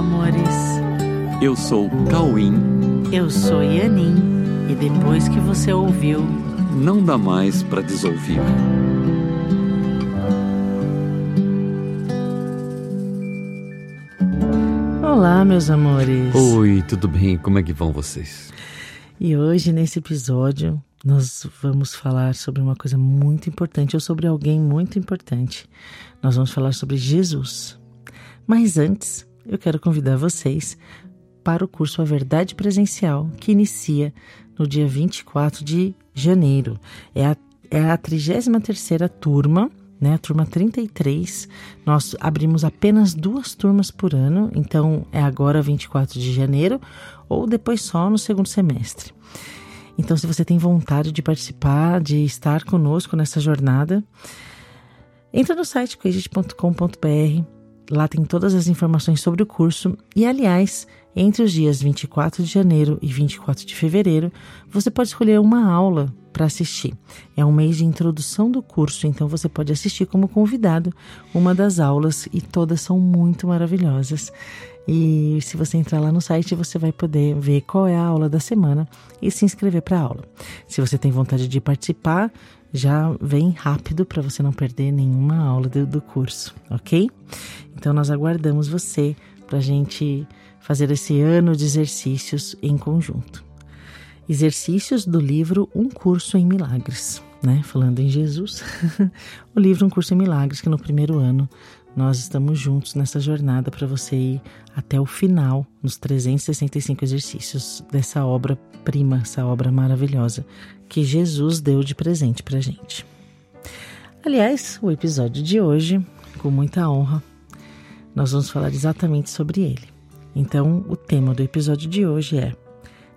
amores. Eu sou Cauim. Eu sou Yanin. E depois que você ouviu, não dá mais para desouvir. Olá, meus amores. Oi, tudo bem? Como é que vão vocês? E hoje, nesse episódio, nós vamos falar sobre uma coisa muito importante ou sobre alguém muito importante. Nós vamos falar sobre Jesus. Mas antes, eu quero convidar vocês para o curso A Verdade Presencial, que inicia no dia 24 de janeiro. É a, é a 33ª turma, né, a turma 33. Nós abrimos apenas duas turmas por ano, então é agora 24 de janeiro ou depois só no segundo semestre. Então, se você tem vontade de participar, de estar conosco nessa jornada, entra no site coegit.com.br Lá tem todas as informações sobre o curso e, aliás, entre os dias 24 de janeiro e 24 de fevereiro, você pode escolher uma aula para assistir. É um mês de introdução do curso, então você pode assistir como convidado uma das aulas e todas são muito maravilhosas. E se você entrar lá no site, você vai poder ver qual é a aula da semana e se inscrever para a aula. Se você tem vontade de participar, já vem rápido para você não perder nenhuma aula do, do, curso, ok? Então nós aguardamos você para a gente fazer esse ano de exercícios em conjunto. Exercícios do livro Um Curso em Milagres, né? Falando em Jesus, o livro Um Curso em Milagres, que no primeiro ano nós estamos juntos nessa jornada para você ir até o final, nos 365 exercícios dessa obra-prima, essa obra maravilhosa que Jesus deu de presente para gente. Aliás, o episódio de hoje, com muita honra, nós vamos falar exatamente sobre ele. Então, o tema do episódio de hoje é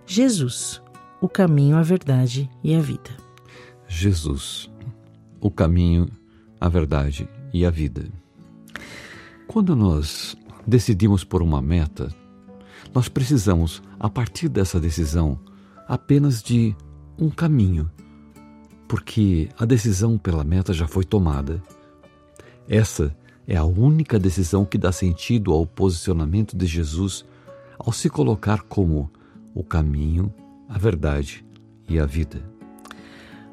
Jesus, o caminho, a verdade e a vida. Jesus, o caminho, a verdade e a vida. Quando nós decidimos por uma meta, nós precisamos, a partir dessa decisão, apenas de um caminho, porque a decisão pela meta já foi tomada. Essa é a única decisão que dá sentido ao posicionamento de Jesus ao se colocar como o caminho, a verdade e a vida.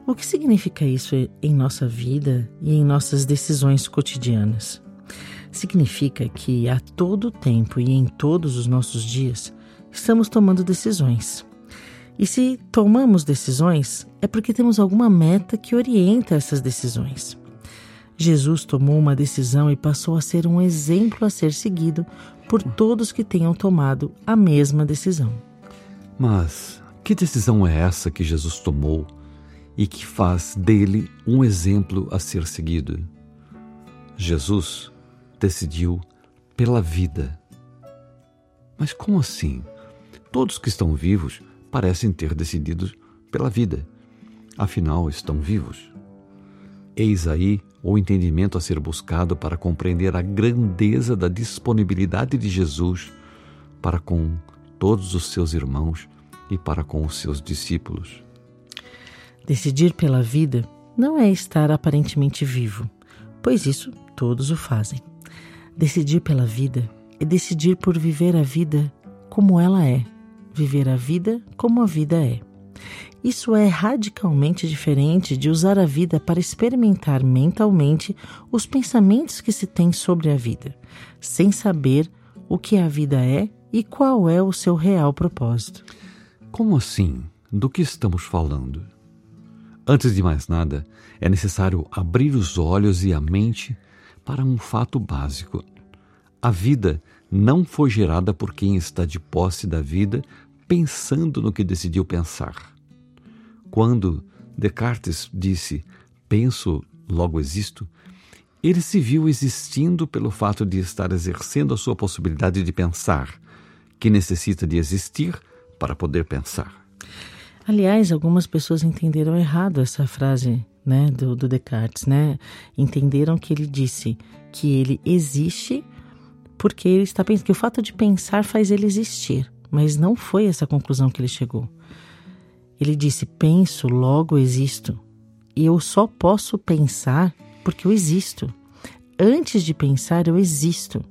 O que significa isso em nossa vida e em nossas decisões cotidianas? Significa que a todo tempo e em todos os nossos dias estamos tomando decisões. E se tomamos decisões, é porque temos alguma meta que orienta essas decisões. Jesus tomou uma decisão e passou a ser um exemplo a ser seguido por todos que tenham tomado a mesma decisão. Mas que decisão é essa que Jesus tomou e que faz dele um exemplo a ser seguido? Jesus decidiu pela vida. Mas como assim? Todos que estão vivos parecem ter decidido pela vida. Afinal, estão vivos. Eis aí o entendimento a ser buscado para compreender a grandeza da disponibilidade de Jesus para com todos os seus irmãos e para com os seus discípulos. Decidir pela vida não é estar aparentemente vivo, pois isso todos o fazem. Decidir pela vida é decidir por viver a vida como ela é, viver a vida como a vida é. Isso é radicalmente diferente de usar a vida para experimentar mentalmente os pensamentos que se tem sobre a vida, sem saber o que a vida é e qual é o seu real propósito. Como assim? Do que estamos falando? Antes de mais nada, é necessário abrir os olhos e a mente para um fato básico. A vida não foi gerada por quem está de posse da vida pensando no que decidiu pensar. Quando Descartes disse penso, logo existo, ele se viu existindo pelo fato de estar exercendo a sua possibilidade de pensar, que necessita de existir para poder pensar. Aliás, algumas pessoas entenderam errado essa frase né, do, do Descartes, né? Entenderam que ele disse que ele existe porque ele está pensando que o fato de pensar faz ele existir, mas não foi essa conclusão que ele chegou. Ele disse: penso, logo existo. E eu só posso pensar porque eu existo. Antes de pensar, eu existo.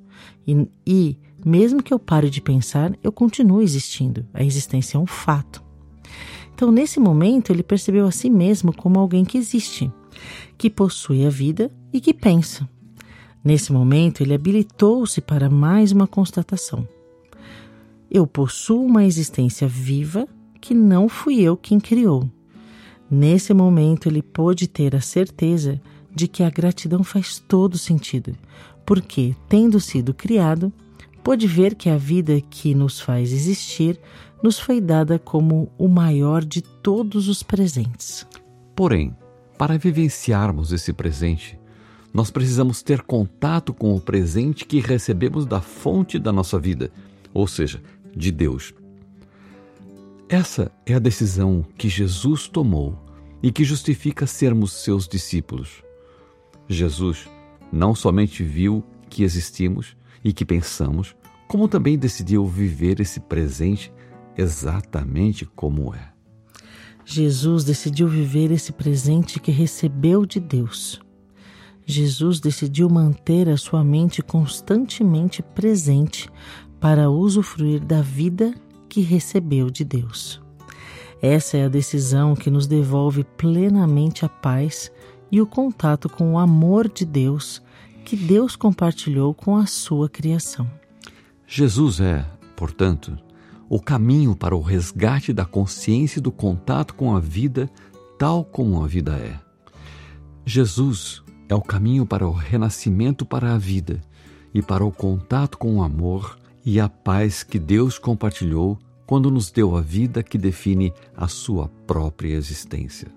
E, e Mesmo que eu pare de pensar, eu continuo existindo. A existência é um fato. Então, nesse momento, ele percebeu a si mesmo como alguém que existe, que possui a vida e que pensa. Nesse momento, ele habilitou-se para mais uma constatação. Eu possuo uma existência viva que não fui eu quem criou. Nesse momento, ele pôde ter a certeza de que a gratidão faz todo sentido, porque, tendo sido criado, pôde ver que a vida que nos faz existir nos foi dada como o maior de todos os presentes. Porém, para vivenciarmos esse presente, nós precisamos ter contato com o presente que recebemos da fonte da nossa vida, ou seja, de Deus. Essa é a decisão que Jesus tomou e que justifica sermos seus discípulos. Jesus não somente viu que existimos e que pensamos, como também decidiu viver esse presente exatamente como é. Jesus decidiu viver esse presente que recebeu de Deus. Jesus decidiu manter a sua mente constantemente presente para usufruir da vida que recebeu de Deus. Essa é a decisão que nos devolve plenamente a paz e o contato com o amor de Deus que Deus compartilhou com a sua criação. Jesus é, portanto, o caminho para o resgate da consciência e do contato com a vida tal como a vida é. Jesus é o caminho para o renascimento para a vida e para o contato com o amor e a paz que Deus compartilhou quando nos deu a vida que define a sua própria existência.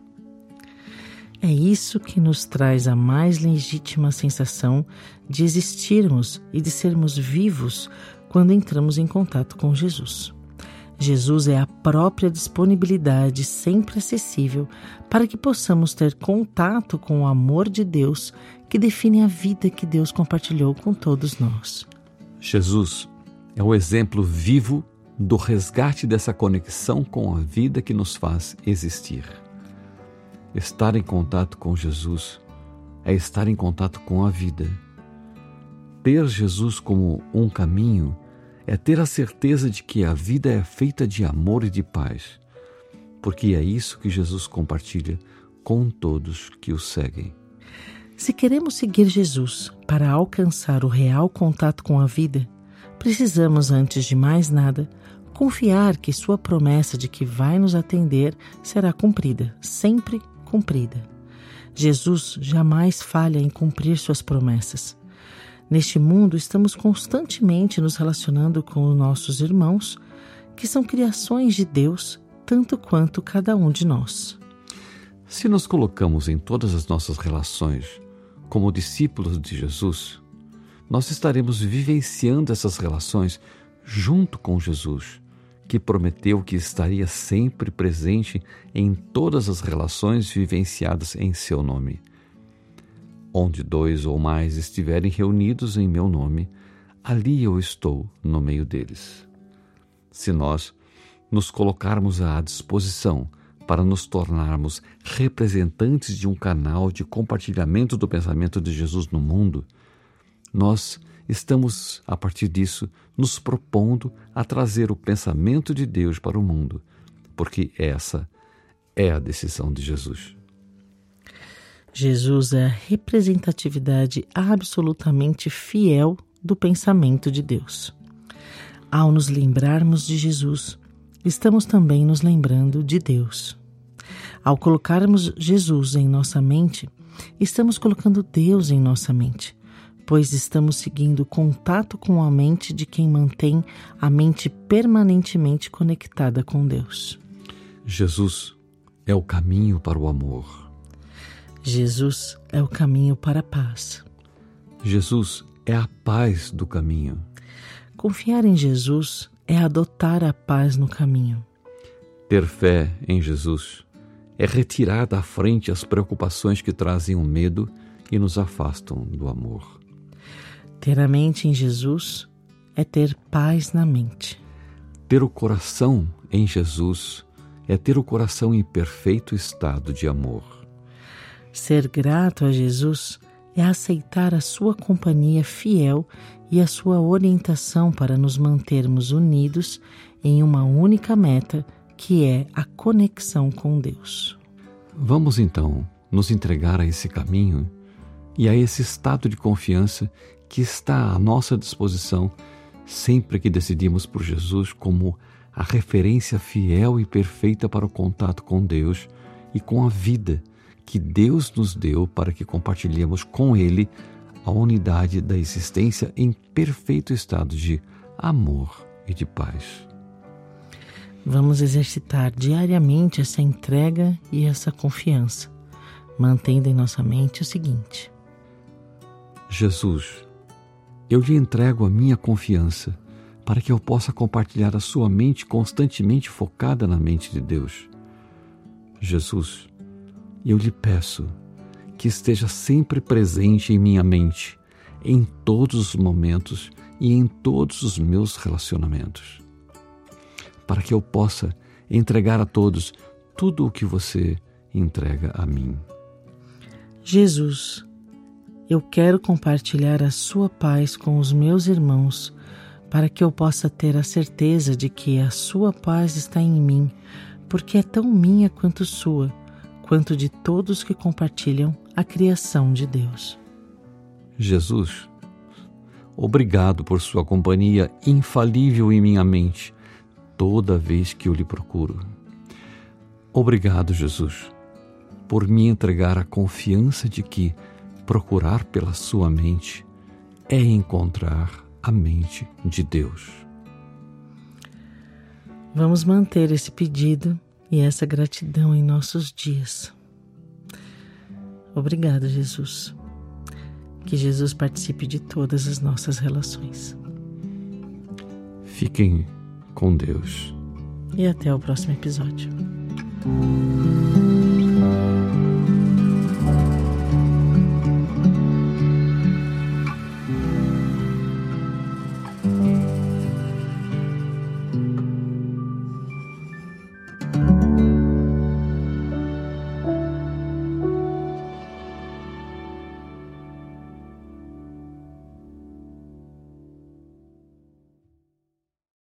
É isso que nos traz a mais legítima sensação de existirmos e de sermos vivos quando entramos em contato com Jesus. Jesus é a própria disponibilidade sempre acessível para que possamos ter contato com o amor de Deus que define a vida que Deus compartilhou com todos nós. Jesus é o exemplo vivo do resgate dessa conexão com a vida que nos faz existir. Estar em contato com Jesus é estar em contato com a vida. Ter Jesus como um caminho é ter a certeza de que a vida é feita de amor e de paz, porque é isso que Jesus compartilha com todos que o seguem. Se queremos seguir Jesus para alcançar o real contato com a vida, precisamos, antes de mais nada, confiar que Sua promessa de que vai nos atender será cumprida, sempre cumprida. Jesus jamais falha em cumprir Suas promessas. Neste mundo, estamos constantemente nos relacionando com os nossos irmãos, que são criações de Deus, tanto quanto cada um de nós. Se nos colocamos em todas as nossas relações como discípulos de Jesus, nós estaremos vivenciando essas relações junto com Jesus, que prometeu que estaria sempre presente em todas as relações vivenciadas em seu nome. Onde dois ou mais estiverem reunidos em meu nome, ali eu estou no meio deles. Se nós nos colocarmos à disposição para nos tornarmos representantes de um canal de compartilhamento do pensamento de Jesus no mundo, nós estamos, a partir disso, nos propondo a trazer o pensamento de Deus para o mundo, porque essa é a decisão de Jesus. Jesus é a representatividade absolutamente fiel do pensamento de Deus. Ao nos lembrarmos de Jesus, estamos também nos lembrando de Deus. Ao colocarmos Jesus em nossa mente, estamos colocando Deus em nossa mente, pois estamos seguindo contato com a mente de quem mantém a mente permanentemente conectada com Deus. Jesus é o caminho para o amor Jesus é o caminho para a paz. Jesus é a paz do caminho. Confiar em Jesus é adotar a paz no caminho. Ter fé em Jesus é retirar da frente as preocupações que trazem o medo e nos afastam do amor. Ter a mente em Jesus é ter paz na mente. Ter o coração em Jesus é ter o coração em perfeito estado de amor. Ser grato a Jesus é aceitar a sua companhia fiel e a sua orientação para nos mantermos unidos em uma única meta, que é a conexão com Deus. Vamos então nos entregar a esse caminho e a esse estado de confiança que está à nossa disposição sempre que decidimos por Jesus como a referência fiel e perfeita para o contato com Deus e com a vida que Deus nos deu para que compartilhemos com Ele a unidade da existência em perfeito estado de amor e de paz. Vamos exercitar diariamente essa entrega e essa confiança, mantendo em nossa mente o seguinte: Jesus, eu lhe entrego a minha confiança para que eu possa compartilhar a sua mente constantemente focada na mente de Deus. Jesus, eu lhe peço que esteja sempre presente em minha mente, em todos os momentos e em todos os meus relacionamentos, para que eu possa entregar a todos tudo o que você entrega a mim. Jesus, eu quero compartilhar a sua paz com os meus irmãos, para que eu possa ter a certeza de que a sua paz está em mim, porque é tão minha quanto sua, quanto de todos que compartilham a criação de Deus. Jesus, obrigado por sua companhia infalível em minha mente toda vez que eu lhe procuro. Obrigado, Jesus, por me entregar a confiança de que procurar pela sua mente é encontrar a mente de Deus. Vamos manter esse pedido e essa gratidão em nossos dias. Obrigado, Jesus. Que Jesus participe de todas as nossas relações. Fiquem com Deus. E até o próximo episódio.